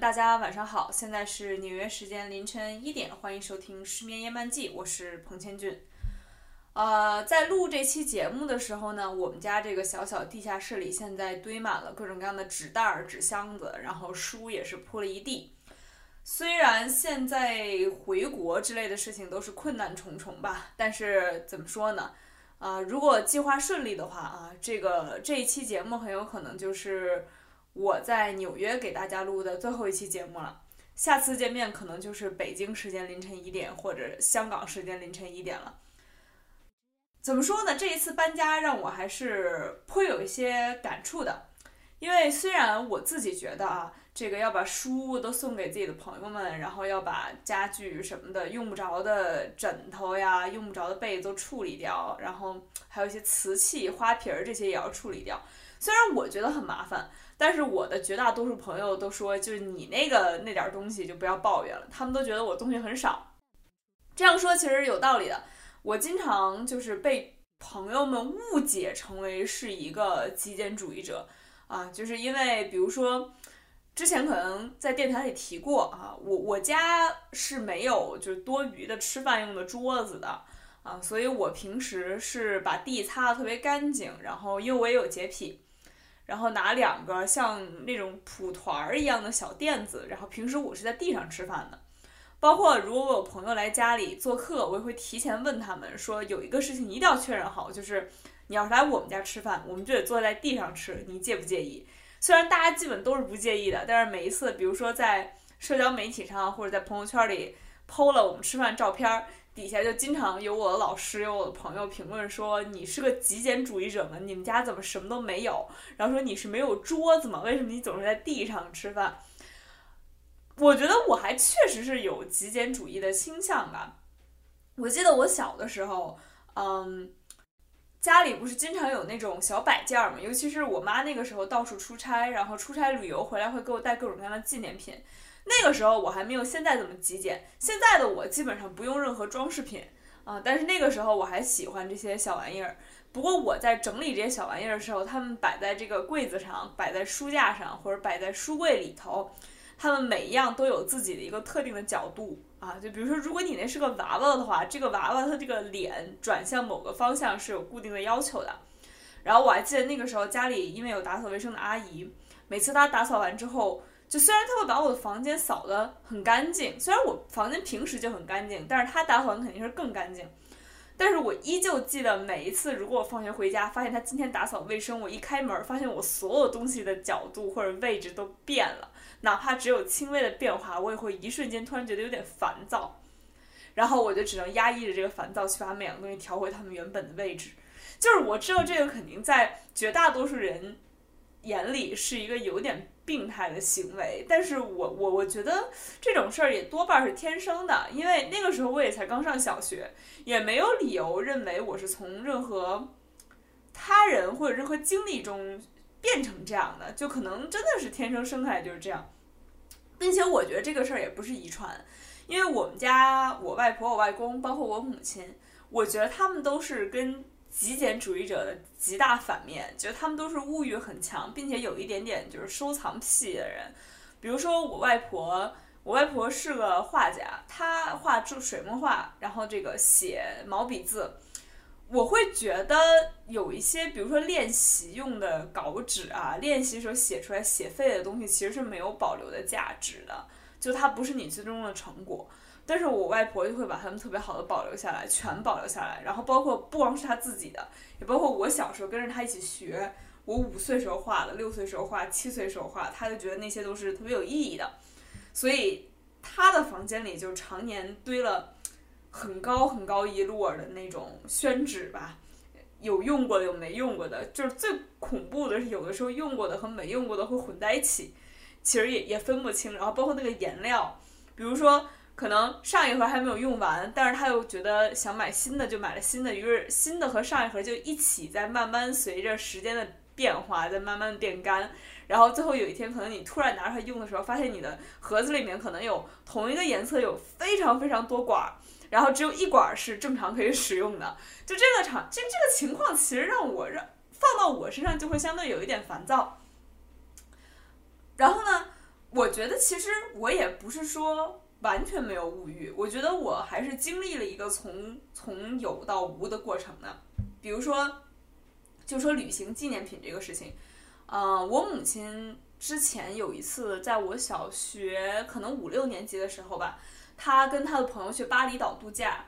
大家晚上好，现在是纽约时间凌晨一点，欢迎收听《失眠夜漫记》，我是彭千俊。呃，在录这期节目的时候呢，我们家这个小小地下室里现在堆满了各种各样的纸袋儿、纸箱子，然后书也是铺了一地。虽然现在回国之类的事情都是困难重重吧，但是怎么说呢？啊、如果计划顺利的话啊，这个这一期节目很有可能就是我在纽约给大家录的最后一期节目了。下次见面可能就是北京时间凌晨一点，或者香港时间凌晨一点了。怎么说呢？这一次搬家让我还是颇有一些感触的，因为虽然我自己觉得啊，这个要把书都送给自己的朋友们，然后要把家具什么的用不着的枕头呀、用不着的被子都处理掉，然后还有一些瓷器、花瓶儿这些也要处理掉。虽然我觉得很麻烦，但是我的绝大多数朋友都说，就是你那个那点儿东西就不要抱怨了，他们都觉得我东西很少。这样说其实有道理的。我经常就是被朋友们误解成为是一个极简主义者啊，就是因为比如说之前可能在电台里提过啊，我我家是没有就是多余的吃饭用的桌子的啊，所以我平时是把地擦得特别干净，然后因为我也有洁癖。然后拿两个像那种蒲团儿一样的小垫子，然后平时我是在地上吃饭的。包括如果我有朋友来家里做客，我也会提前问他们说，有一个事情一定要确认好，就是你要是来我们家吃饭，我们就得坐在地上吃，你介不介意？虽然大家基本都是不介意的，但是每一次，比如说在社交媒体上或者在朋友圈里剖了我们吃饭照片，底下就经常有我的老师、有我的朋友评论说你是个极简主义者吗？你们家怎么什么都没有？然后说你是没有桌子吗？为什么你总是在地上吃饭？我觉得我还确实是有极简主义的倾向吧。我记得我小的时候，嗯，家里不是经常有那种小摆件儿嘛，尤其是我妈那个时候到处出差，然后出差旅游回来会给我带各种各样的纪念品。那个时候我还没有现在这么极简，现在的我基本上不用任何装饰品啊，但是那个时候我还喜欢这些小玩意儿。不过我在整理这些小玩意儿的时候，它们摆在这个柜子上，摆在书架上，或者摆在书柜里头，它们每一样都有自己的一个特定的角度啊。就比如说，如果你那是个娃娃的话，这个娃娃它这个脸转向某个方向是有固定的要求的。然后我还记得那个时候家里因为有打扫卫生的阿姨，每次她打扫完之后，就虽然她会把我的房间扫得很干净，虽然我房间平时就很干净，但是她打扫完肯定是更干净。但是我依旧记得每一次，如果我放学回家发现她今天打扫卫生，我一开门发现我所有东西的角度或者位置都变了，哪怕只有轻微的变化，我也会一瞬间突然觉得有点烦躁，然后我就只能压抑着这个烦躁去把每样东西调回他们原本的位置。就是我知道这个肯定在绝大多数人眼里是一个有点病态的行为，但是我我我觉得这种事儿也多半是天生的，因为那个时候我也才刚上小学。也没有理由认为我是从任何他人或者任何经历中变成这样的，就可能真的是天生生下来就是这样，并且我觉得这个事儿也不是遗传，因为我们家我外婆、我外公，包括我母亲，我觉得他们都是跟极简主义者的极大反面，觉得他们都是物欲很强，并且有一点点就是收藏癖的人，比如说我外婆。我外婆是个画家，她画就水墨画，然后这个写毛笔字。我会觉得有一些，比如说练习用的稿纸啊，练习时候写出来写废的东西，其实是没有保留的价值的，就它不是你最终的成果。但是我外婆就会把它们特别好的保留下来，全保留下来。然后包括不光是她自己的，也包括我小时候跟着她一起学，我五岁时候画的，六岁时候画，七岁时候画，她就觉得那些都是特别有意义的。所以她的房间里就常年堆了很高很高一摞的那种宣纸吧，有用过的有没用过的，就是最恐怖的是有的时候用过的和没用过的会混在一起，其实也也分不清。然后包括那个颜料，比如说可能上一盒还没有用完，但是他又觉得想买新的，就买了新的，于是新的和上一盒就一起在慢慢随着时间的变化在慢慢变干。然后最后有一天，可能你突然拿出来用的时候，发现你的盒子里面可能有同一个颜色有非常非常多管儿，然后只有一管是正常可以使用的。就这个场，这这个情况其实让我让放到我身上就会相对有一点烦躁。然后呢，我觉觉得其实我也不是说完全没有物欲，我觉得我还是经历了一个从从有到无的过程的。比如说，就说旅行纪念品这个事情，呃，我母亲之前有一次在我小学可能五六年级的时候吧，他跟他的朋友去巴厘岛度假。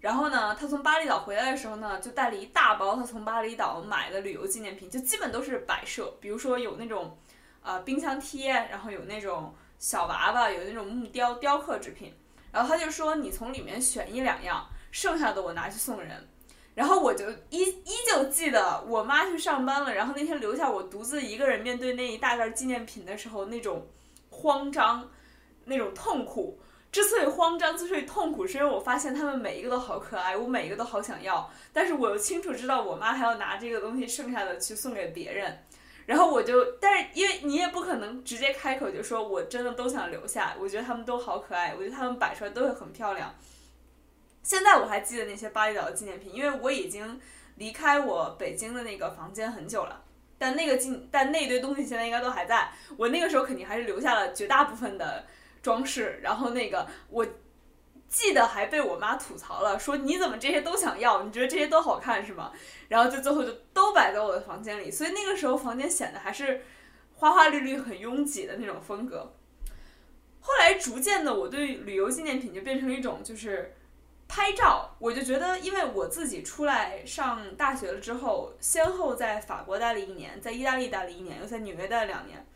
然后呢，他从巴厘岛回来的时候呢，就带了一大包他从巴厘岛买的旅游纪念品，就基本都是摆设，比如说有那种，呃，冰箱贴，然后有那种小娃娃，有那种木雕雕刻制品。然后他就说，你从里面选一两样，剩下的我拿去送人。然后我就依依旧记得我妈去上班了，然后那天留下我独自一个人面对那一大袋纪念品的时候，那种慌张，那种痛苦。之所以慌张，之所以痛苦，是因为我发现他们每一个都好可爱，我每一个都好想要，但是我又清楚知道我妈还要拿这个东西剩下的去送给别人，然后我就，但是因为你也不可能直接开口就说我真的都想留下，我觉得他们都好可爱，我觉得他们摆出来都会很漂亮。现在我还记得那些巴厘岛的纪念品，因为我已经离开我北京的那个房间很久了，但那个纪，但那堆东西现在应该都还在，我那个时候肯定还是留下了绝大部分的。装饰，然后那个我记得还被我妈吐槽了，说你怎么这些都想要？你觉得这些都好看是吗？然后就最后就都摆在我的房间里，所以那个时候房间显得还是花花绿绿、很拥挤的那种风格。后来逐渐的，我对旅游纪念品就变成一种就是拍照，我就觉得，因为我自己出来上大学了之后，先后在法国待了一年，在意大利待了一年，又在纽约待了两年。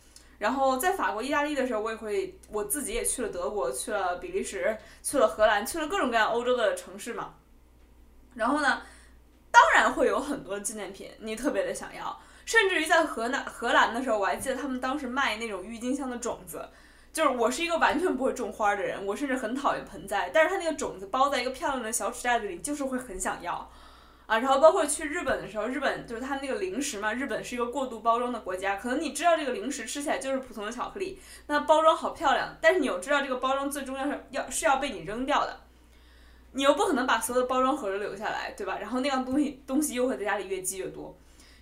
然后在法国、意大利的时候，我也会，我自己也去了德国，去了比利时，去了荷兰，去了各种各样欧洲的城市嘛。然后呢，当然会有很多纪念品，你特别的想要。甚至于在荷兰、荷兰的时候，我还记得他们当时卖那种郁金香的种子。就是我是一个完全不会种花的人，我甚至很讨厌盆栽，但是它那个种子包在一个漂亮的小纸袋子里，就是会很想要。啊，然后包括去日本的时候，日本就是他们那个零食嘛，日本是一个过度包装的国家，可能你知道这个零食吃起来就是普通的巧克力，那包装好漂亮，但是你又知道这个包装最终要是要是要被你扔掉的，你又不可能把所有的包装盒都留下来，对吧？然后那样东西东西又会在家里越积越多，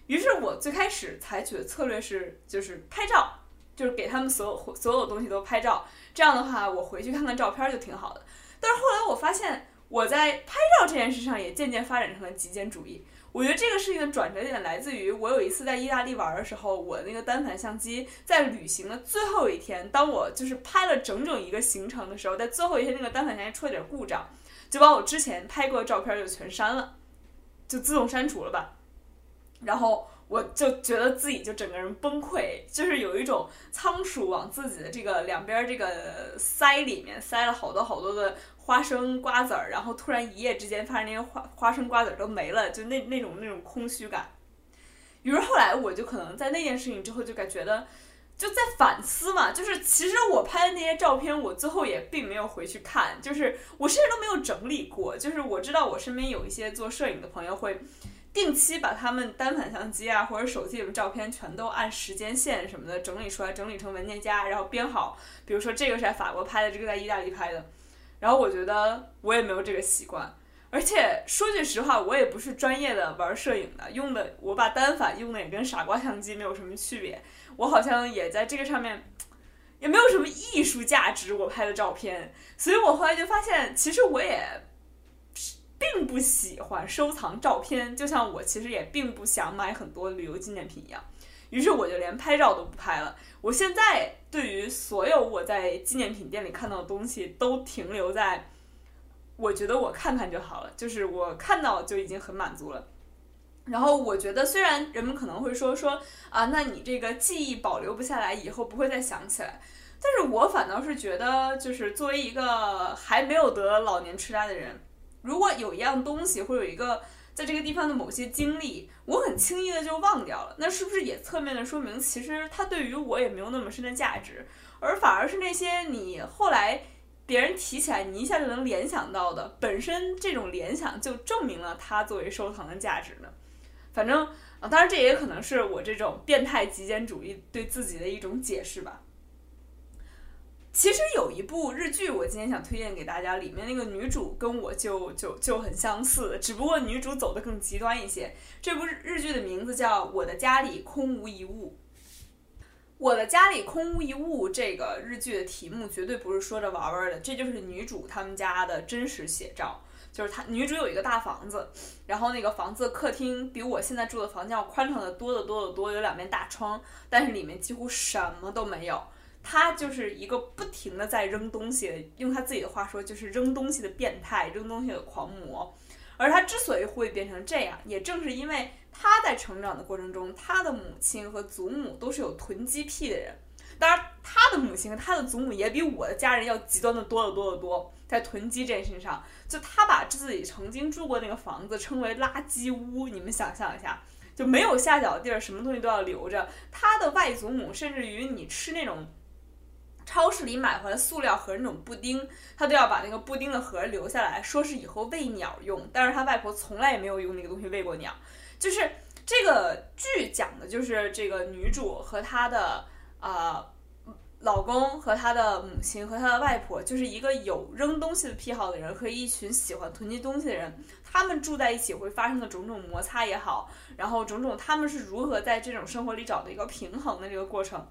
于是我最开始采取的策略是就是拍照，就是给他们所有所有东西都拍照，这样的话我回去看看照片就挺好的。但是后来我发现。我在拍照这件事上也渐渐发展成了极简主义。我觉得这个事情的转折点来自于我有一次在意大利玩的时候，我那个单反相机在旅行的最后一天，当我就是拍了整整一个行程的时候，在最后一天那个单反相机出了点故障，就把我之前拍过的照片就全删了，就自动删除了吧。然后我就觉得自己就整个人崩溃，就是有一种仓鼠往自己的这个两边这个腮里面塞了好多好多的。花生瓜子儿，然后突然一夜之间发现那些花花生瓜子儿都没了，就那那种那种空虚感。于是后来我就可能在那件事情之后就感觉得就在反思嘛，就是其实我拍的那些照片，我最后也并没有回去看，就是我甚至都没有整理过。就是我知道我身边有一些做摄影的朋友会定期把他们单反相机啊或者手机里的照片全都按时间线什么的整理出来，整理成文件夹，然后编好。比如说这个是在法国拍的，这个在意大利拍的。然后我觉得我也没有这个习惯，而且说句实话，我也不是专业的玩摄影的，用的我把单反用的也跟傻瓜相机没有什么区别，我好像也在这个上面也没有什么艺术价值，我拍的照片，所以我后来就发现，其实我也并不喜欢收藏照片，就像我其实也并不想买很多旅游纪念品一样，于是我就连拍照都不拍了。我现在对于所有我在纪念品店里看到的东西，都停留在我觉得我看看就好了，就是我看到就已经很满足了。然后我觉得，虽然人们可能会说说啊，那你这个记忆保留不下来，以后不会再想起来，但是我反倒是觉得，就是作为一个还没有得老年痴呆的人，如果有一样东西会有一个。在这个地方的某些经历，我很轻易的就忘掉了，那是不是也侧面的说明，其实它对于我也没有那么深的价值，而反而是那些你后来别人提起来，你一下就能联想到的，本身这种联想就证明了它作为收藏的价值呢？反正啊，当然这也可能是我这种变态极简主义对自己的一种解释吧。其实有一部日剧，我今天想推荐给大家，里面那个女主跟我就就就很相似，只不过女主走的更极端一些。这部日剧的名字叫《我的家里空无一物》。我的家里空无一物这个日剧的题目绝对不是说着玩玩的，这就是女主他们家的真实写照。就是她女主有一个大房子，然后那个房子客厅比我现在住的房间要宽敞的多得多得多，有两面大窗，但是里面几乎什么都没有。他就是一个不停的在扔东西，用他自己的话说就是扔东西的变态，扔东西的狂魔。而他之所以会变成这样，也正是因为他在成长的过程中，他的母亲和祖母都是有囤积癖的人。当然，他的母亲和他的祖母也比我的家人要极端的多得多得多，在囤积这件事上，就他把自己曾经住过那个房子称为垃圾屋。你们想象一下，就没有下脚的地儿，什么东西都要留着。他的外祖母甚至于你吃那种超市里买回来塑料盒那种布丁，她都要把那个布丁的盒留下来，说是以后喂鸟用。但是她外婆从来也没有用那个东西喂过鸟。就是这个剧讲的就是这个女主和她的。啊，老公和他的母亲和他的外婆，就是一个有扔东西的癖好的人和一群喜欢囤积东西的人，他们住在一起会发生的种种摩擦也好，然后种种他们是如何在这种生活里找的一个平衡的这个过程。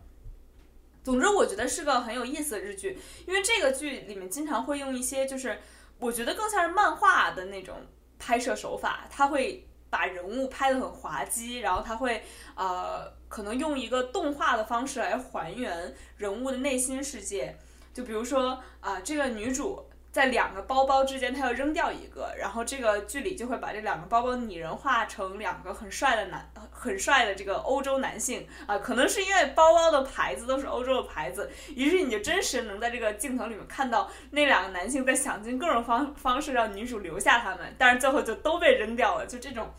总之，我觉得是个很有意思的日剧，因为这个剧里面经常会用一些就是我觉得更像是漫画的那种拍摄手法，它会。把人物拍得很滑稽，然后它会呃，可能用一个动画的方式来还原人物的内心世界。就比如说啊，这个女主在两个包包之间，他要扔掉一个，然后这个剧里就会把这两个包包拟人化成两个很帅的男，很帅的这个欧洲男性啊。可能是因为包包的牌子都是欧洲的牌子，于是你就真实能在这个镜头里面看到那两个男性在想尽各种方方式让女主留下他们，但是最后就都被扔掉了。就这种。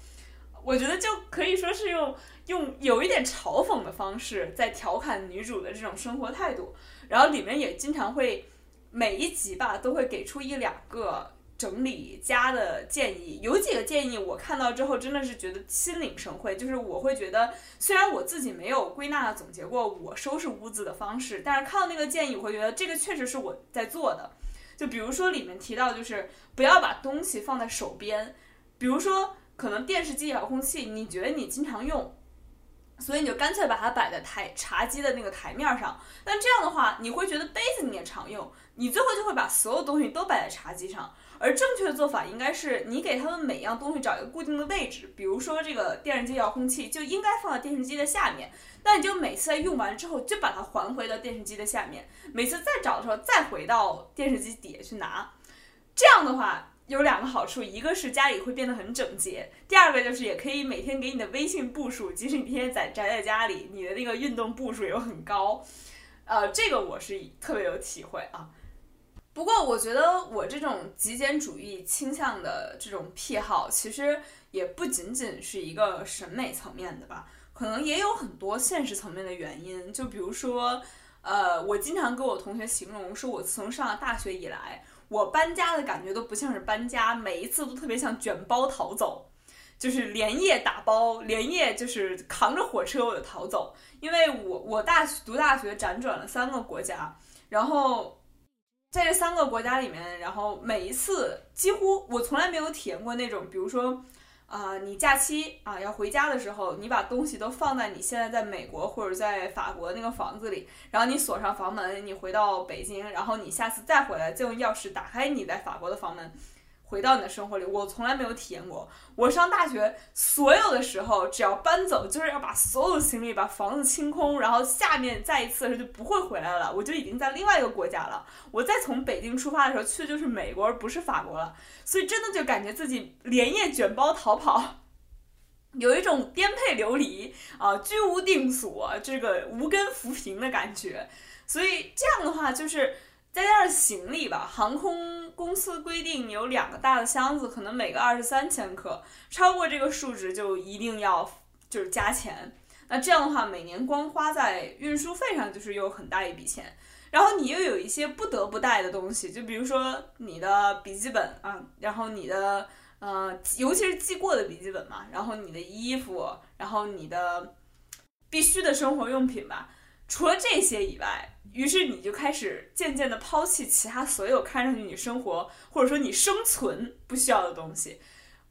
我觉得就可以说是用用有一点嘲讽的方式在调侃女主的这种生活态度，然后里面也经常会每一集吧都会给出一两个整理家的建议，有几个建议我看到之后真的是觉得心领神会，就是我会觉得虽然我自己没有归纳总结过我收拾屋子的方式，但是看到那个建议我会觉得这个确实是我在做的，就比如说里面提到就是不要把东西放在手边，比如说。可能电视机遥控器，你觉得你经常用，所以你就干脆把它摆在台茶几的那个台面上。但这样的话，你会觉得杯子你也常用，你最后就会把所有东西都摆在茶几上。而正确的做法应该是，你给他们每样东西找一个固定的位置。比如说这个电视机遥控器就应该放在电视机的下面，那你就每次在用完之后就把它还回到电视机的下面，每次再找的时候再回到电视机底下去拿。这样的话。有两个好处，一个是家里会变得很整洁，第二个就是也可以每天给你的微信步数，即使你天天在宅在家里，你的那个运动步数也很高，呃，这个我是特别有体会啊。不过我觉得我这种极简主义倾向的这种癖好，其实也不仅仅是一个审美层面的吧，可能也有很多现实层面的原因。就比如说，呃，我经常跟我同学形容，说我自从上了大学以来。我搬家的感觉都不像是搬家，每一次都特别像卷包逃走，就是连夜打包，连夜就是扛着火车我就逃走。因为我我大学读大学辗转了三个国家，然后在这三个国家里面，然后每一次几乎我从来没有体验过那种，比如说。啊，你假期啊要回家的时候，你把东西都放在你现在在美国或者在法国那个房子里，然后你锁上房门，你回到北京，然后你下次再回来，再用钥匙打开你在法国的房门。回到你的生活里，我从来没有体验过。我上大学所有的时候，只要搬走，就是要把所有的行李、把房子清空，然后下面再一次的时候就不会回来了，我就已经在另外一个国家了。我再从北京出发的时候，去的就是美国，而不是法国了。所以真的就感觉自己连夜卷包逃跑，有一种颠沛流离啊，居无定所，这个无根浮萍的感觉。所以这样的话，就是。再加上行李吧，航空公司规定有两个大的箱子，可能每个二十三千克，超过这个数值就一定要就是加钱。那这样的话，每年光花在运输费上就是有很大一笔钱。然后你又有一些不得不带的东西，就比如说你的笔记本啊，然后你的呃，尤其是寄过的笔记本嘛，然后你的衣服，然后你的必须的生活用品吧。除了这些以外。于是你就开始渐渐的抛弃其他所有看上去你生活或者说你生存不需要的东西。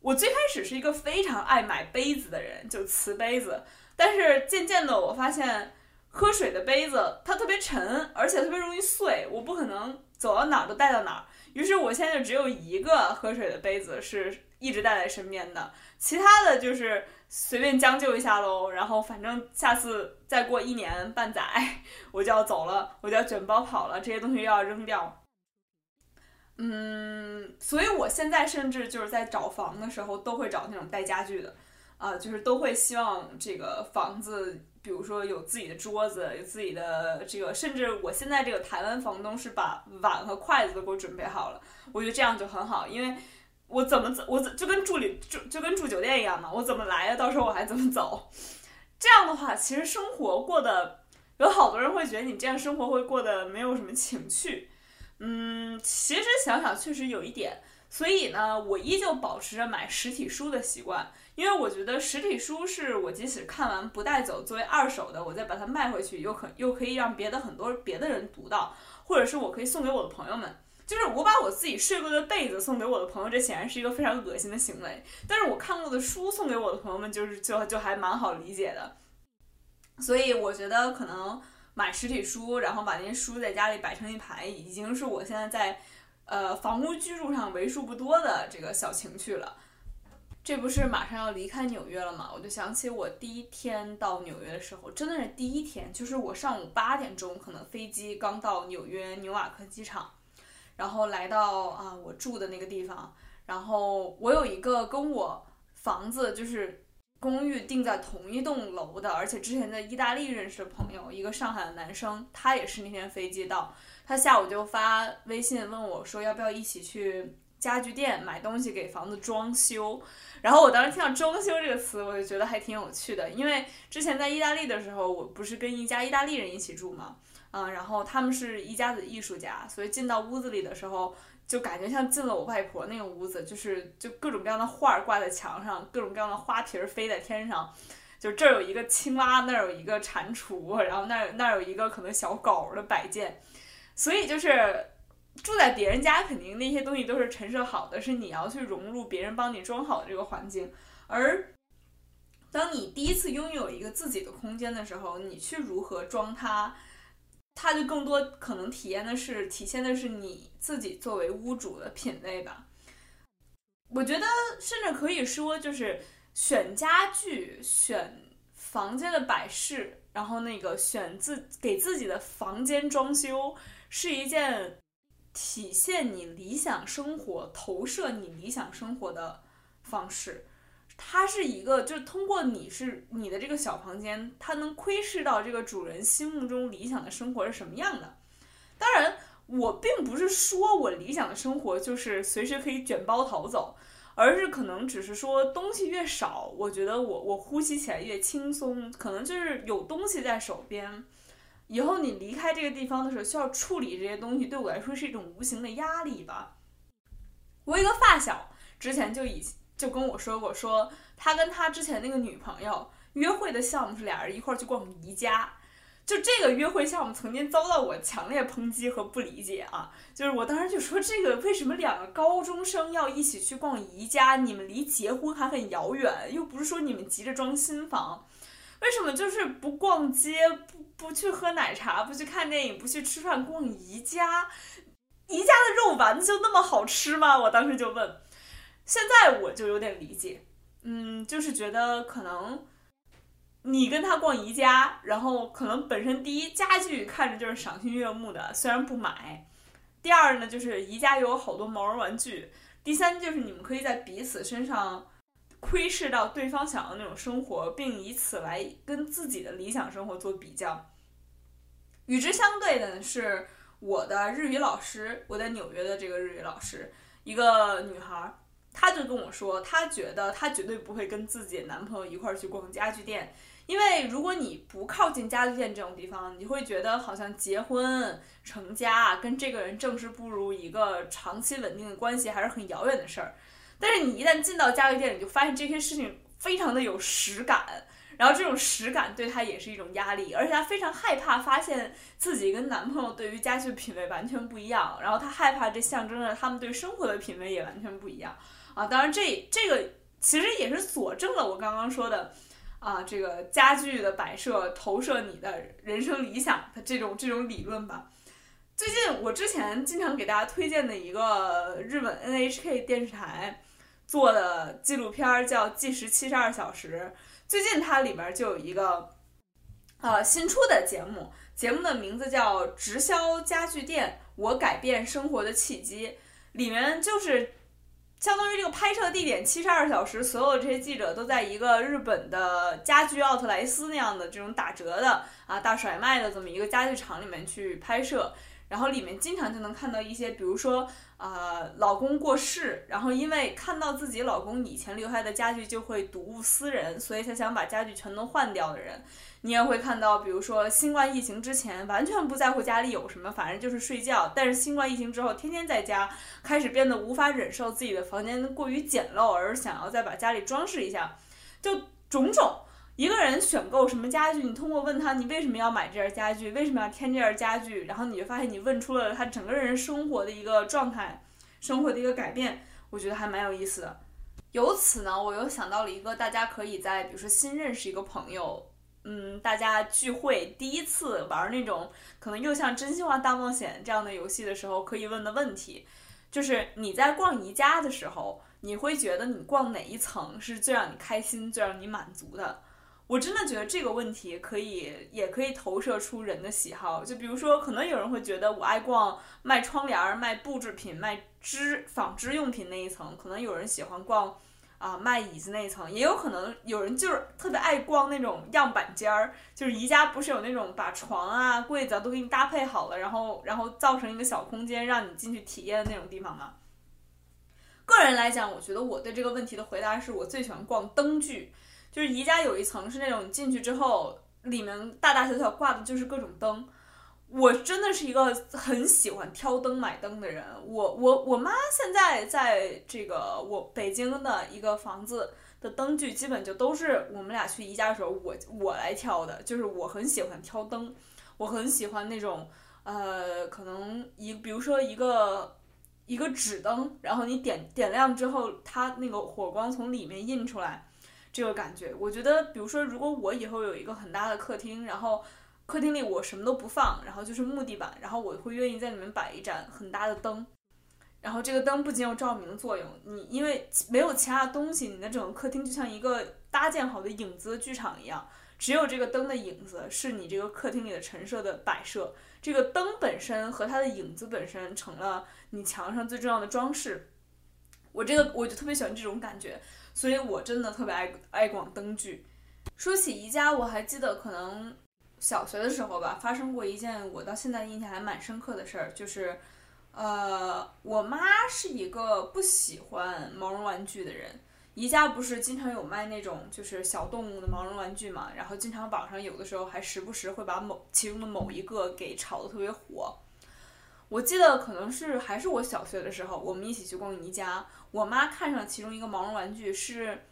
我最开始是一个非常爱买杯子的人，就瓷杯子。但是渐渐的我发现，喝水的杯子它特别沉，而且特别容易碎，我不可能走到哪儿都带到哪儿。于是我现在就只有一个喝水的杯子是一直带在身边的，其他的就是随便将就一下喽。然后反正下次再过一年半载，我就要走了，我就要卷包跑了，这些东西又要扔掉。嗯，所以我现在甚至就是在找房的时候都会找那种带家具的，啊，就是都会希望这个房子。比如说有自己的桌子，有自己的这个，甚至我现在这个台湾房东是把碗和筷子都给我准备好了，我觉得这样就很好，因为我怎么走，我就跟住里住就跟住酒店一样嘛，我怎么来呀，到时候我还怎么走。这样的话，其实生活过得有好多人会觉得你这样生活会过得没有什么情趣。嗯，其实想想确实有一点，所以呢，我依旧保持着买实体书的习惯。因为我觉得实体书是我即使看完不带走，作为二手的，我再把它卖回去，又可又可以让别的很多别的人读到，或者是我可以送给我的朋友们。就是我把我自己睡过的被子送给我的朋友，这显然是一个非常恶心的行为。但是我看过的书送给我的朋友们，就是就就还蛮好理解的。所以我觉得可能买实体书，然后把那些书在家里摆成一排，已经是我现在在呃房屋居住上为数不多的这个小情趣了。这不是马上要离开纽约了吗？我就想起我第一天到纽约的时候，真的是第一天，就是我上午八点钟，可能飞机刚到纽约纽瓦克机场，然后来到啊我住的那个地方，然后我有一个跟我房子就是公寓定在同一栋楼的，而且之前在意大利认识的朋友，一个上海的男生，他也是那天飞机到，他下午就发微信问我说要不要一起去。家具店买东西给房子装修，然后我当时听到“装修”这个词，我就觉得还挺有趣的，因为之前在意大利的时候，我不是跟一家意大利人一起住嘛，嗯，然后他们是一家子艺术家，所以进到屋子里的时候，就感觉像进了我外婆那个屋子，就是就各种各样的画挂在墙上，各种各样的花瓶飞在天上，就这儿有一个青蛙，那儿有一个蟾蜍，然后那儿那儿有一个可能小狗的摆件，所以就是。住在别人家，肯定那些东西都是陈设好的，是你要去融入别人帮你装好的这个环境。而当你第一次拥有一个自己的空间的时候，你去如何装它，它就更多可能体验的是体现的是你自己作为屋主的品味吧。我觉得甚至可以说，就是选家具、选房间的摆饰，然后那个选自给自己的房间装修，是一件。体现你理想生活、投射你理想生活的方式，它是一个，就是通过你是你的这个小房间，它能窥视到这个主人心目中理想的生活是什么样的。当然，我并不是说我理想的生活就是随时可以卷包逃走，而是可能只是说东西越少，我觉得我我呼吸起来越轻松，可能就是有东西在手边。以后你离开这个地方的时候，需要处理这些东西，对我来说是一种无形的压力吧。我一个发小之前就已经就跟我说过，说他跟他之前那个女朋友约会的项目是俩人一块儿去逛宜家，就这个约会项目曾经遭到我强烈抨击和不理解啊！就是我当时就说，这个为什么两个高中生要一起去逛宜家？你们离结婚还很遥远，又不是说你们急着装新房。为什么就是不逛街，不不去喝奶茶，不去看电影，不去吃饭，逛宜家？宜家的肉丸子就那么好吃吗？我当时就问。现在我就有点理解，嗯，就是觉得可能你跟他逛宜家，然后可能本身第一家具看着就是赏心悦目的，虽然不买；第二呢，就是宜家有好多毛绒玩具；第三就是你们可以在彼此身上。窥视到对方想要那种生活，并以此来跟自己的理想生活做比较。与之相对的是我的日语老师，我在纽约的这个日语老师，一个女孩，她就跟我说，她觉得她绝对不会跟自己男朋友一块儿去逛家具店，因为如果你不靠近家具店这种地方，你会觉得好像结婚成家跟这个人正式步入一个长期稳定的关系还是很遥远的事儿。但是你一旦进到家具店，你就发现这些事情非常的有实感，然后这种实感对她也是一种压力，而且她非常害怕发现自己跟男朋友对于家具品味完全不一样，然后她害怕这象征着他们对生活的品味也完全不一样啊。当然这这个其实也是佐证了我刚刚说的，啊，这个家具的摆设投射你的人生理想的这种这种理论吧。最近我之前经常给大家推荐的一个日本 NHK 电视台做的纪录片叫《计时七十二小时》，最近它里边就有一个呃新出的节目，节目的名字叫《直销家具店：我改变生活的契机》，里面就是。相当于这个拍摄地点七十二小时，所有这些记者都在一个日本的家居奥特莱斯那样的这种打折的啊大甩卖的这么一个家具厂里面去拍摄，然后里面经常就能看到一些，比如说啊老公过世，然后因为看到自己老公以前留下的家具就会睹物思人，所以才想把家具全都换掉的人。你也会看到，比如说新冠疫情之前完全不在乎家里有什么，反正就是睡觉。但是新冠疫情之后，天天在家，开始变得无法忍受自己的房间过于简陋，而想要再把家里装饰一下，就种种。一个人选购什么家具，你通过问他你为什么要买这件家具，为什么要添这件家具，然后你就发现你问出了他整个人生活的一个状态，生活的一个改变，我觉得还蛮有意思的。由此呢，我又想到了一个大家可以在比如说新认识一个朋友。嗯，大家聚会第一次玩那种可能又像真心话大冒险这样的游戏的时候，可以问的问题，就是你在逛宜家的时候，你会觉得你逛哪一层是最让你开心、最让你满足的？我真的觉得这个问题可以，也可以投射出人的喜好。就比如说，可能有人会觉得我爱逛卖窗帘、卖布制品、卖织纺织用品那一层，可能有人喜欢逛。啊，卖椅子那一层也有可能有人就是特别爱逛那种样板间儿，就是宜家不是有那种把床啊、柜子啊都给你搭配好了，然后然后造成一个小空间让你进去体验的那种地方吗？个人来讲，我觉得我对这个问题的回答是我最喜欢逛灯具，就是宜家有一层是那种进去之后里面大大小小挂的就是各种灯。我真的是一个很喜欢挑灯买灯的人。我我我妈现在在这个我北京的一个房子的灯具，基本就都是我们俩去宜家的时候我我来挑的。就是我很喜欢挑灯，我很喜欢那种呃，可能一比如说一个一个纸灯，然后你点点亮之后，它那个火光从里面映出来，这个感觉，我觉得，比如说如果我以后有一个很大的客厅，然后。客厅里我什么都不放，然后就是木地板，然后我会愿意在里面摆一盏很大的灯，然后这个灯不仅有照明的作用，你因为没有其他的东西，你的整个客厅就像一个搭建好的影子剧场一样，只有这个灯的影子是你这个客厅里的陈设的摆设，这个灯本身和它的影子本身成了你墙上最重要的装饰。我这个我就特别喜欢这种感觉，所以我真的特别爱爱逛灯具。说起宜家，我还记得可能。小学的时候吧，发生过一件我到现在印象还蛮深刻的事儿，就是，呃，我妈是一个不喜欢毛绒玩具的人。宜家不是经常有卖那种就是小动物的毛绒玩具嘛，然后经常网上有的时候还时不时会把某其中的某一个给炒得特别火。我记得可能是还是我小学的时候，我们一起去逛宜家，我妈看上其中一个毛绒玩具是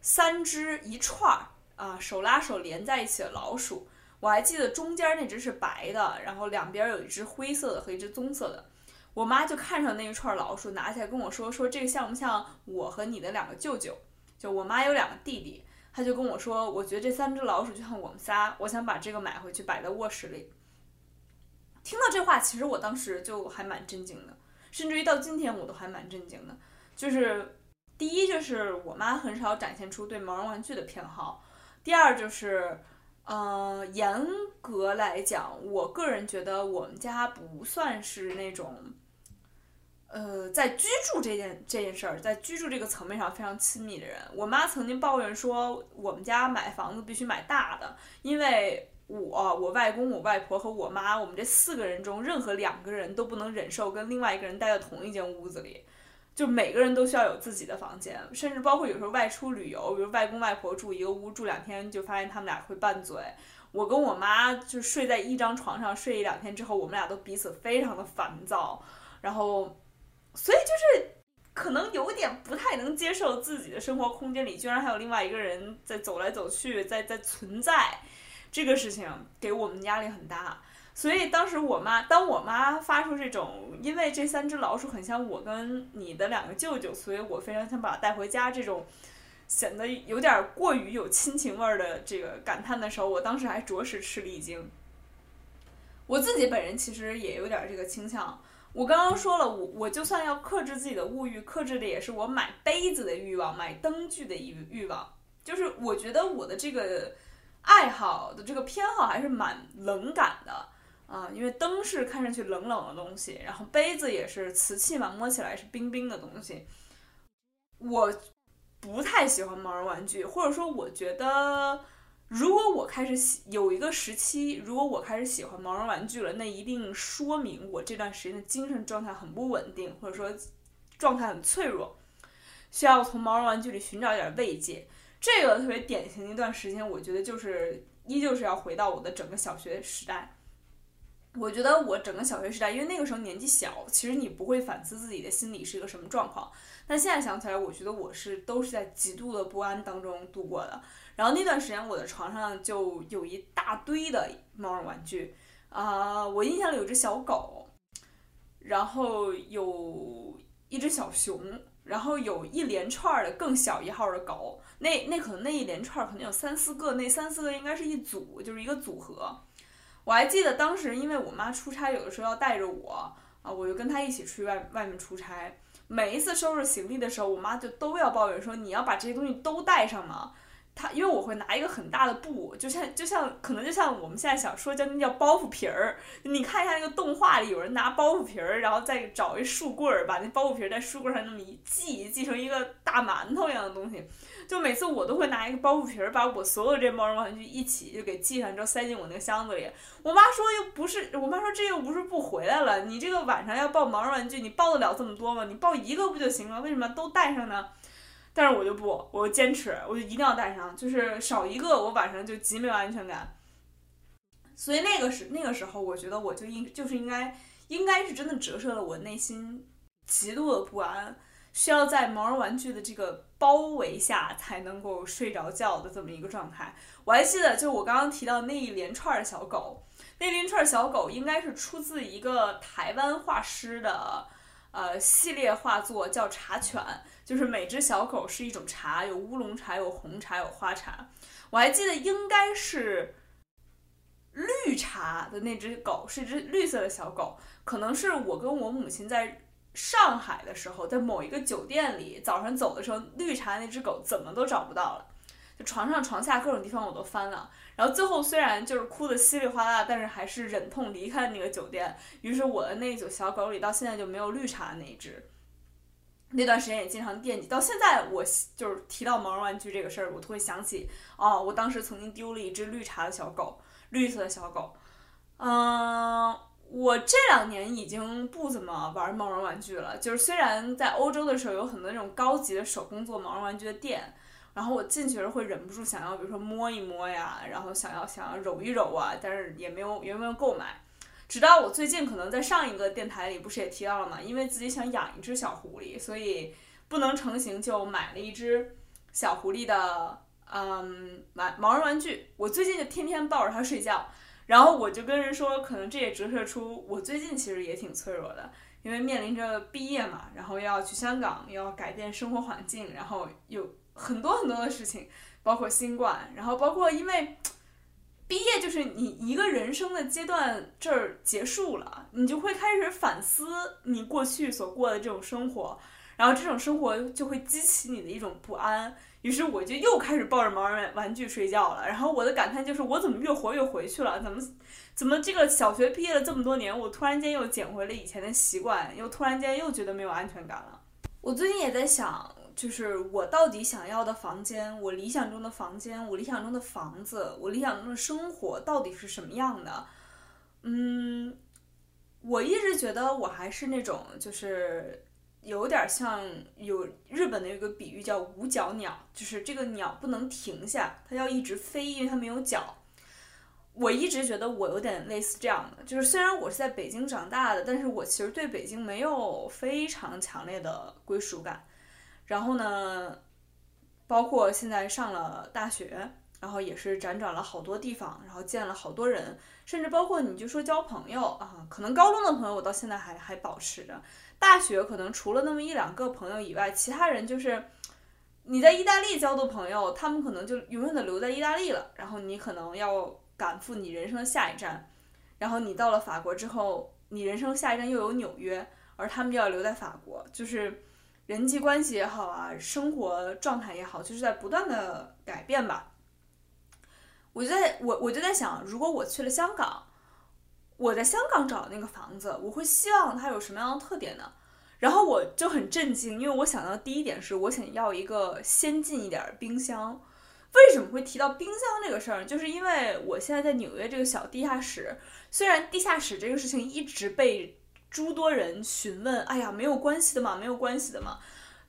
三只一串儿啊手拉手连在一起的老鼠。我还记得中间那只是白的，然后两边有一只灰色的和一只棕色的。我妈就看上那一串老鼠，拿起来跟我说：“说这个像不像我和你的两个舅舅？就我妈有两个弟弟。”她就跟我说：“我觉得这三只老鼠就像我们仨，我想把这个买回去摆在卧室里。”听到这话，其实我当时就还蛮震惊的，甚至于到今天我都还蛮震惊的。就是第一，就是我妈很少展现出对毛绒玩具的偏好；第二，就是。嗯，严格来讲，我个人觉得我们家不算是那种，呃，在居住这件这件事儿，在居住这个层面上非常亲密的人。我妈曾经抱怨说，我们家买房子必须买大的，因为我、我外公、我外婆和我妈，我们这四个人中，任何两个人都不能忍受跟另外一个人待在同一间屋子里。就每个人都需要有自己的房间，甚至包括有时候外出旅游，比如外公外婆住一个屋住两天，就发现他们俩会拌嘴。我跟我妈就睡在一张床上睡一两天之后，我们俩都彼此非常的烦躁，然后，所以就是可能有点不太能接受自己的生活空间里居然还有另外一个人在走来走去，在在存在，这个事情给我们压力很大。所以当时我妈，当我妈发出这种，因为这三只老鼠很像我跟你的两个舅舅，所以我非常想把它带回家这种，显得有点过于有亲情味儿的这个感叹的时候，我当时还着实吃了一惊。我自己本人其实也有点这个倾向。我刚刚说了，我我就算要克制自己的物欲，克制的也是我买杯子的欲望，买灯具的欲欲望。就是我觉得我的这个爱好的这个偏好还是蛮冷感的啊，因为灯是看上去冷冷的东西，然后杯子也是瓷器嘛，摸起来是冰冰的东西。我不太喜欢毛绒玩具，或者说我觉得。如果我开始喜有一个时期，如果我开始喜欢毛绒玩具了，那一定说明我这段时间的精神状态很不稳定，或者说状态很脆弱，需要从毛绒玩具里寻找一点慰藉。这个特别典型的一段时间，我觉得就是依旧是要回到我的整个小学时代。我觉得我整个小学时代，因为那个时候年纪小，其实你不会反思自己的心理是一个什么状况。但现在想起来，我觉得我是都是在极度的不安当中度过的。然后那段时间，我的床上就有一大堆的毛绒玩具，啊，我印象里有只小狗，然后有一只小熊，然后有一连串的更小一号的狗，那那可能那一连串可能有三四个，那三四个应该是一组，就是一个组合。我还记得当时，因为我妈出差，有的时候要带着我，啊，我就跟她一起去外外面出差。每一次收拾行李的时候，我妈就都要抱怨说：“你要把这些东西都带上吗？”他因为我会拿一个很大的布，就像就像可能就像我们现在想说叫那叫包袱皮儿。你看一下那个动画里，有人拿包袱皮儿，然后再找一树棍儿，把那包袱皮儿在树棍上那么一系，系成一个大馒头一样的东西。就每次我都会拿一个包袱皮儿，把我所有这毛绒玩具一起就给系上，之后塞进我那个箱子里。我妈说又不是，我妈说这又不是不回来了，你这个晚上要抱毛绒玩具，你抱得了这么多吗？你抱一个不就行了？为什么都带上呢？但是我就不，我坚持，我就一定要带上，就是少一个，我晚上就极没有安全感。所以那个时那个时候，我觉得我就应就是应该应该是真的折射了我内心极度的不安，需要在毛绒玩具的这个包围下才能够睡着觉的这么一个状态。我还记得，就我刚刚提到那一连串小狗，那连串小狗应该是出自一个台湾画师的呃系列画作，叫茶犬。就是每只小狗是一种茶，有乌龙茶，有红茶，有花茶。我还记得应该是绿茶的那只狗是一只绿色的小狗，可能是我跟我母亲在上海的时候，在某一个酒店里早上走的时候，绿茶那只狗怎么都找不到了，就床上床下各种地方我都翻了。然后最后虽然就是哭的稀里哗啦，但是还是忍痛离开了那个酒店。于是我的那一组小狗里到现在就没有绿茶那一只。那段时间也经常惦记，到现在我就是提到毛绒玩具这个事儿，我都会想起哦，我当时曾经丢了一只绿茶的小狗，绿色的小狗。嗯，我这两年已经不怎么玩毛绒玩具了，就是虽然在欧洲的时候有很多那种高级的手工做毛绒玩具的店，然后我进去时会忍不住想要，比如说摸一摸呀，然后想要想要揉一揉啊，但是也没有也没有购买。直到我最近可能在上一个电台里不是也提到了嘛，因为自己想养一只小狐狸，所以不能成型，就买了一只小狐狸的嗯玩毛绒玩具。我最近就天天抱着它睡觉，然后我就跟人说，可能这也折射出我最近其实也挺脆弱的，因为面临着毕业嘛，然后要去香港，要改变生活环境，然后又很多很多的事情，包括新冠，然后包括因为。毕业就是你一个人生的阶段这儿结束了，你就会开始反思你过去所过的这种生活，然后这种生活就会激起你的一种不安。于是我就又开始抱着毛绒玩具睡觉了。然后我的感叹就是，我怎么越活越回去了？怎么怎么这个小学毕业了这么多年，我突然间又捡回了以前的习惯，又突然间又觉得没有安全感了。我最近也在想。就是我到底想要的房间，我理想中的房间，我理想中的房子，我理想中的生活到底是什么样的？嗯，我一直觉得我还是那种，就是有点像有日本的有个比喻叫五脚鸟，就是这个鸟不能停下，它要一直飞，因为它没有脚。我一直觉得我有点类似这样的，就是虽然我是在北京长大的，但是我其实对北京没有非常强烈的归属感。然后呢，包括现在上了大学，然后也是辗转了好多地方，然后见了好多人，甚至包括你就说交朋友啊，可能高中的朋友我到现在还还保持着，大学可能除了那么一两个朋友以外，其他人就是你在意大利交的朋友，他们可能就永远的留在意大利了，然后你可能要赶赴你人生的下一站，然后你到了法国之后，你人生下一站又有纽约，而他们就要留在法国，就是人际关系也好啊，生活状态也好，就是在不断的改变吧。我就在我我就在想，如果我去了香港，我在香港找的那个房子，我会希望它有什么样的特点呢？然后我就很震惊，因为我想到第一点是我想要一个先进一点的冰箱。为什么会提到冰箱这个事儿？就是因为我现在在纽约这个小地下室，虽然地下室这个事情一直被诸多人询问，哎呀，没有关系的嘛，没有关系的嘛。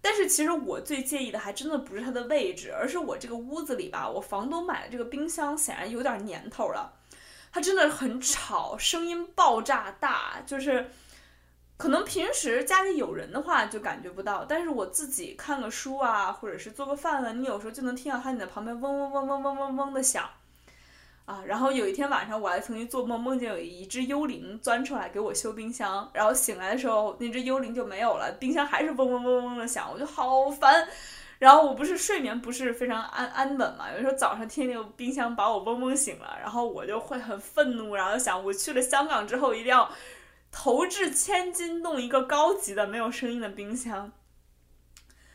但是其实我最介意的还真的不是它的位置，而是我这个屋子里吧，我房东买的这个冰箱显然有点年头了，它真的很吵，声音爆炸大，就是。可能平时家里有人的话就感觉不到，但是我自己看个书啊，或者是做个饭啊，你有时候就能听到它你在旁边嗡嗡嗡嗡嗡嗡嗡的响，啊，然后有一天晚上我还曾经做梦梦见有一只幽灵钻出来给我修冰箱，然后醒来的时候那只幽灵就没有了，冰箱还是嗡嗡嗡嗡的响，我就好烦，然后我不是睡眠不是非常安安稳嘛，有时候早上听那个冰箱把我嗡嗡醒了，然后我就会很愤怒，然后想我去了香港之后一定要。投掷千金弄一个高级的没有声音的冰箱，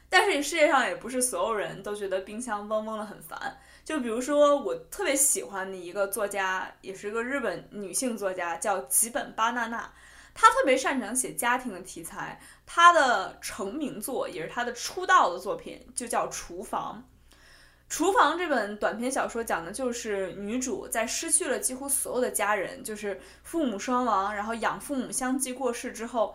但是世界上也不是所有人都觉得冰箱嗡嗡的很烦。就比如说我特别喜欢的一个作家，也是个日本女性作家，叫吉本巴娜娜，她特别擅长写家庭的题材，她的成名作也是她的出道的作品，就叫《厨房》。《厨房》这本短篇小说讲的就是女主在失去了几乎所有的家人，就是父母双亡，然后养父母相继过世之后，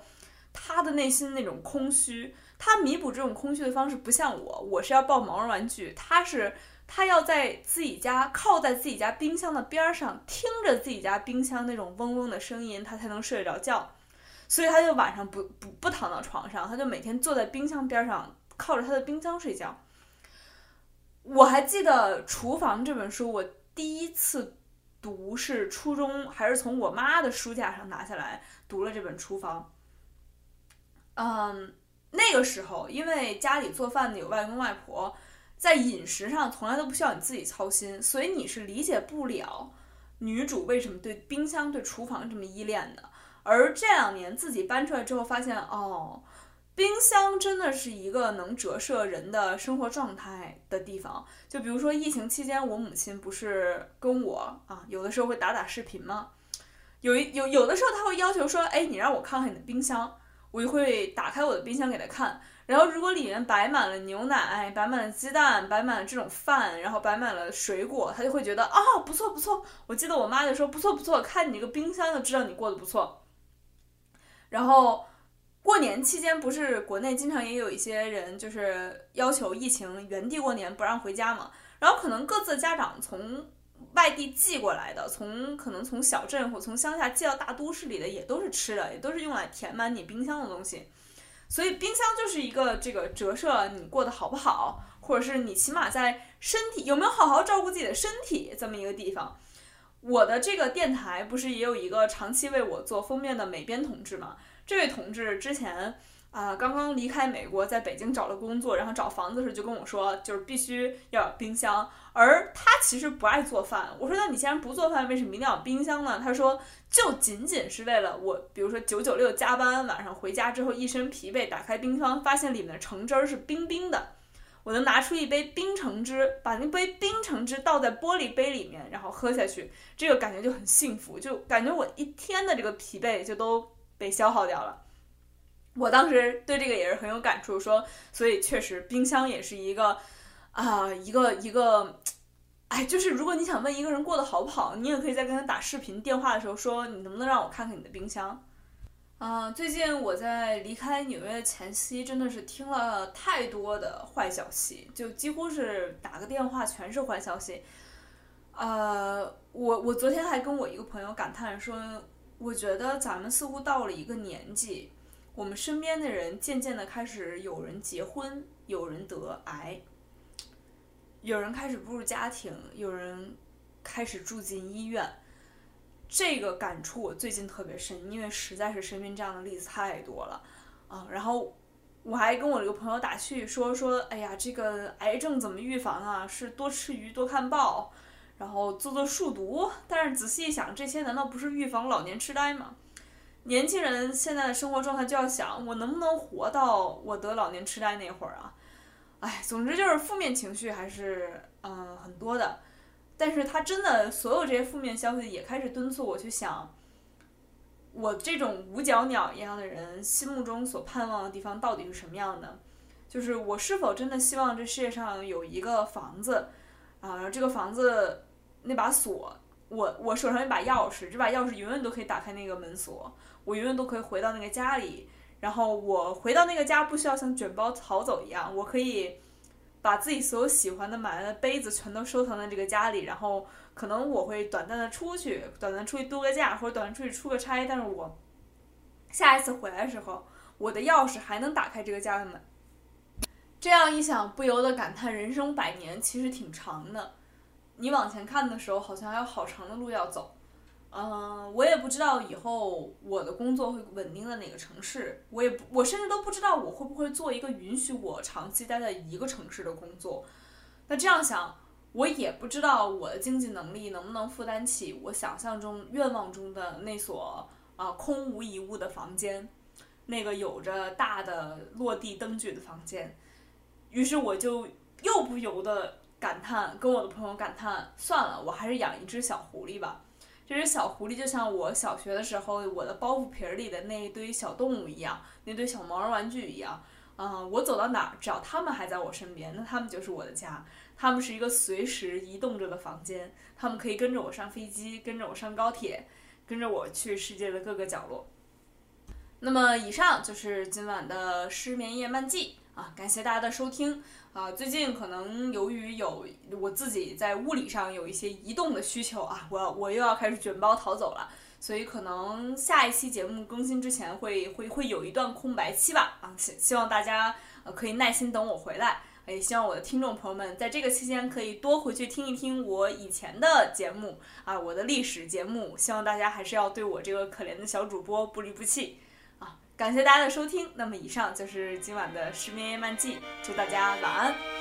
她的内心那种空虚。她弥补这种空虚的方式不像我，我是要抱毛绒玩具，她是他要在自己家靠在自己家冰箱的边上，听着自己家冰箱那种嗡嗡的声音，他才能睡得着觉。所以他就晚上不不不躺到床上，他就每天坐在冰箱边上，靠着他的冰箱睡觉。我还记得《厨房》这本书，我第一次读是初中，还是从我妈的书架上拿下来读了这本《厨房》。嗯，那个时候因为家里做饭的有外公外婆，在饮食上从来都不需要你自己操心，所以你是理解不了女主为什么对冰箱、对厨房这么依恋的。而这两年自己搬出来之后，发现哦。冰箱真的是一个能折射人的生活状态的地方。就比如说疫情期间，我母亲不是跟我啊，有的时候会打打视频吗？有一有有的时候，他会要求说：“哎，你让我看看你的冰箱。”我就会打开我的冰箱给他看。然后如果里面摆满了牛奶、摆满了鸡蛋、摆满了这种饭，然后摆满了水果，他就会觉得啊，不错不错。我记得我妈就说：“不错不错，看你这个冰箱就知道你过得不错。”然后。过年期间不是国内经常也有一些人就是要求疫情原地过年不让回家嘛，然后可能各自的家长从外地寄过来的，从可能从小镇或从乡下寄到大都市里的也都是吃的，也都是用来填满你冰箱的东西，所以冰箱就是一个这个折射你过得好不好，或者是你起码在身体有没有好好照顾自己的身体这么一个地方。我的这个电台不是也有一个长期为我做封面的美编同志嘛？这位同志之前啊刚刚离开美国，在北京找了工作，然后找房子时就跟我说，就是必须要有冰箱。而他其实不爱做饭。我说那你既然不做饭，为什么一定要有冰箱呢？他说就仅仅是为了我，比如说九九六加班，晚上回家之后一身疲惫，打开冰箱发现里面的橙汁儿是冰冰的，我能拿出一杯冰橙汁，把那杯冰橙汁倒在玻璃杯里面，然后喝下去，这个感觉就很幸福，就感觉我一天的这个疲惫就都。被消耗掉了，我当时对这个也是很有感触，说，所以确实冰箱也是一个，啊，一个一个，哎，就是如果你想问一个人过得好不好，你也可以在跟他打视频电话的时候说，你能不能让我看看你的冰箱？啊，最近我在离开纽约前夕，真的是听了太多的坏消息，就几乎是打个电话全是坏消息。呃，我我昨天还跟我一个朋友感叹说。我觉得咱们似乎到了一个年纪，我们身边的人渐渐的开始有人结婚，有人得癌，有人开始步入家庭，有人开始住进医院。这个感触我最近特别深，因为实在是身边这样的例子太多了啊。然后我还跟我这个朋友打趣说说，哎呀，这个癌症怎么预防啊？是多吃鱼，多看报，然后做做数独。但是仔细一想，这些难道不是预防老年痴呆吗？年轻人现在的生活状态就要想，我能不能活到我得老年痴呆那会儿啊？哎，总之就是负面情绪还是嗯很多的。但是他真的所有这些负面消息也开始敦促我去想。我这种五角鸟一样的人心目中所盼望的地方到底是什么样的？就是我是否真的希望这世界上有一个房子，啊，然后这个房子那把锁，我我手上一把钥匙，这把钥匙永远都可以打开那个门锁，我永远都可以回到那个家里，然后我回到那个家不需要像卷包逃走一样，我可以把自己所有喜欢的买来的杯子全都收藏在这个家里，然后。可能我会短暂的出去，短暂出去度个假，或者短暂出去出个差，但是我下一次回来的时候，我的钥匙还能打开这个家的门。这样一想，不由得感叹人生百年其实挺长的。你往前看的时候，好像还有好长的路要走。嗯，我也不知道以后我的工作会稳定在哪个城市，我也不，我甚至都不知道我会不会做一个允许我长期待在一个城市的工作。那这样想。我也不知道我的经济能力能不能负担起我想象中、愿望中的那所啊空无一物的房间，那个有着大的落地灯具的房间。于是我就又不由得感叹，跟我的朋友感叹：算了，我还是养一只小狐狸吧。这只小狐狸就像我小学的时候我的包袱皮儿里的那一堆小动物一样，那堆小毛绒玩具一样。啊，我走到哪儿，只要它们还在我身边，那它们就是我的家。他们是一个随时移动着的房间，他们可以跟着我上飞机，跟着我上高铁，跟着我去世界的各个角落。那么，以上就是今晚的失眠夜漫记啊，感谢大家的收听啊。最近可能由于有我自己在物理上有一些移动的需求啊，我我又要开始卷包逃走了，所以可能下一期节目更新之前会会会有一段空白期吧啊，希希望大家呃可以耐心等我回来。也希望我的听众朋友们在这个期间可以多回去听一听我以前的节目啊，我的历史节目。希望大家还是要对我这个可怜的小主播不离不弃！感谢大家的收听。那么以上就是今晚的失眠夜漫记，祝大家晚安。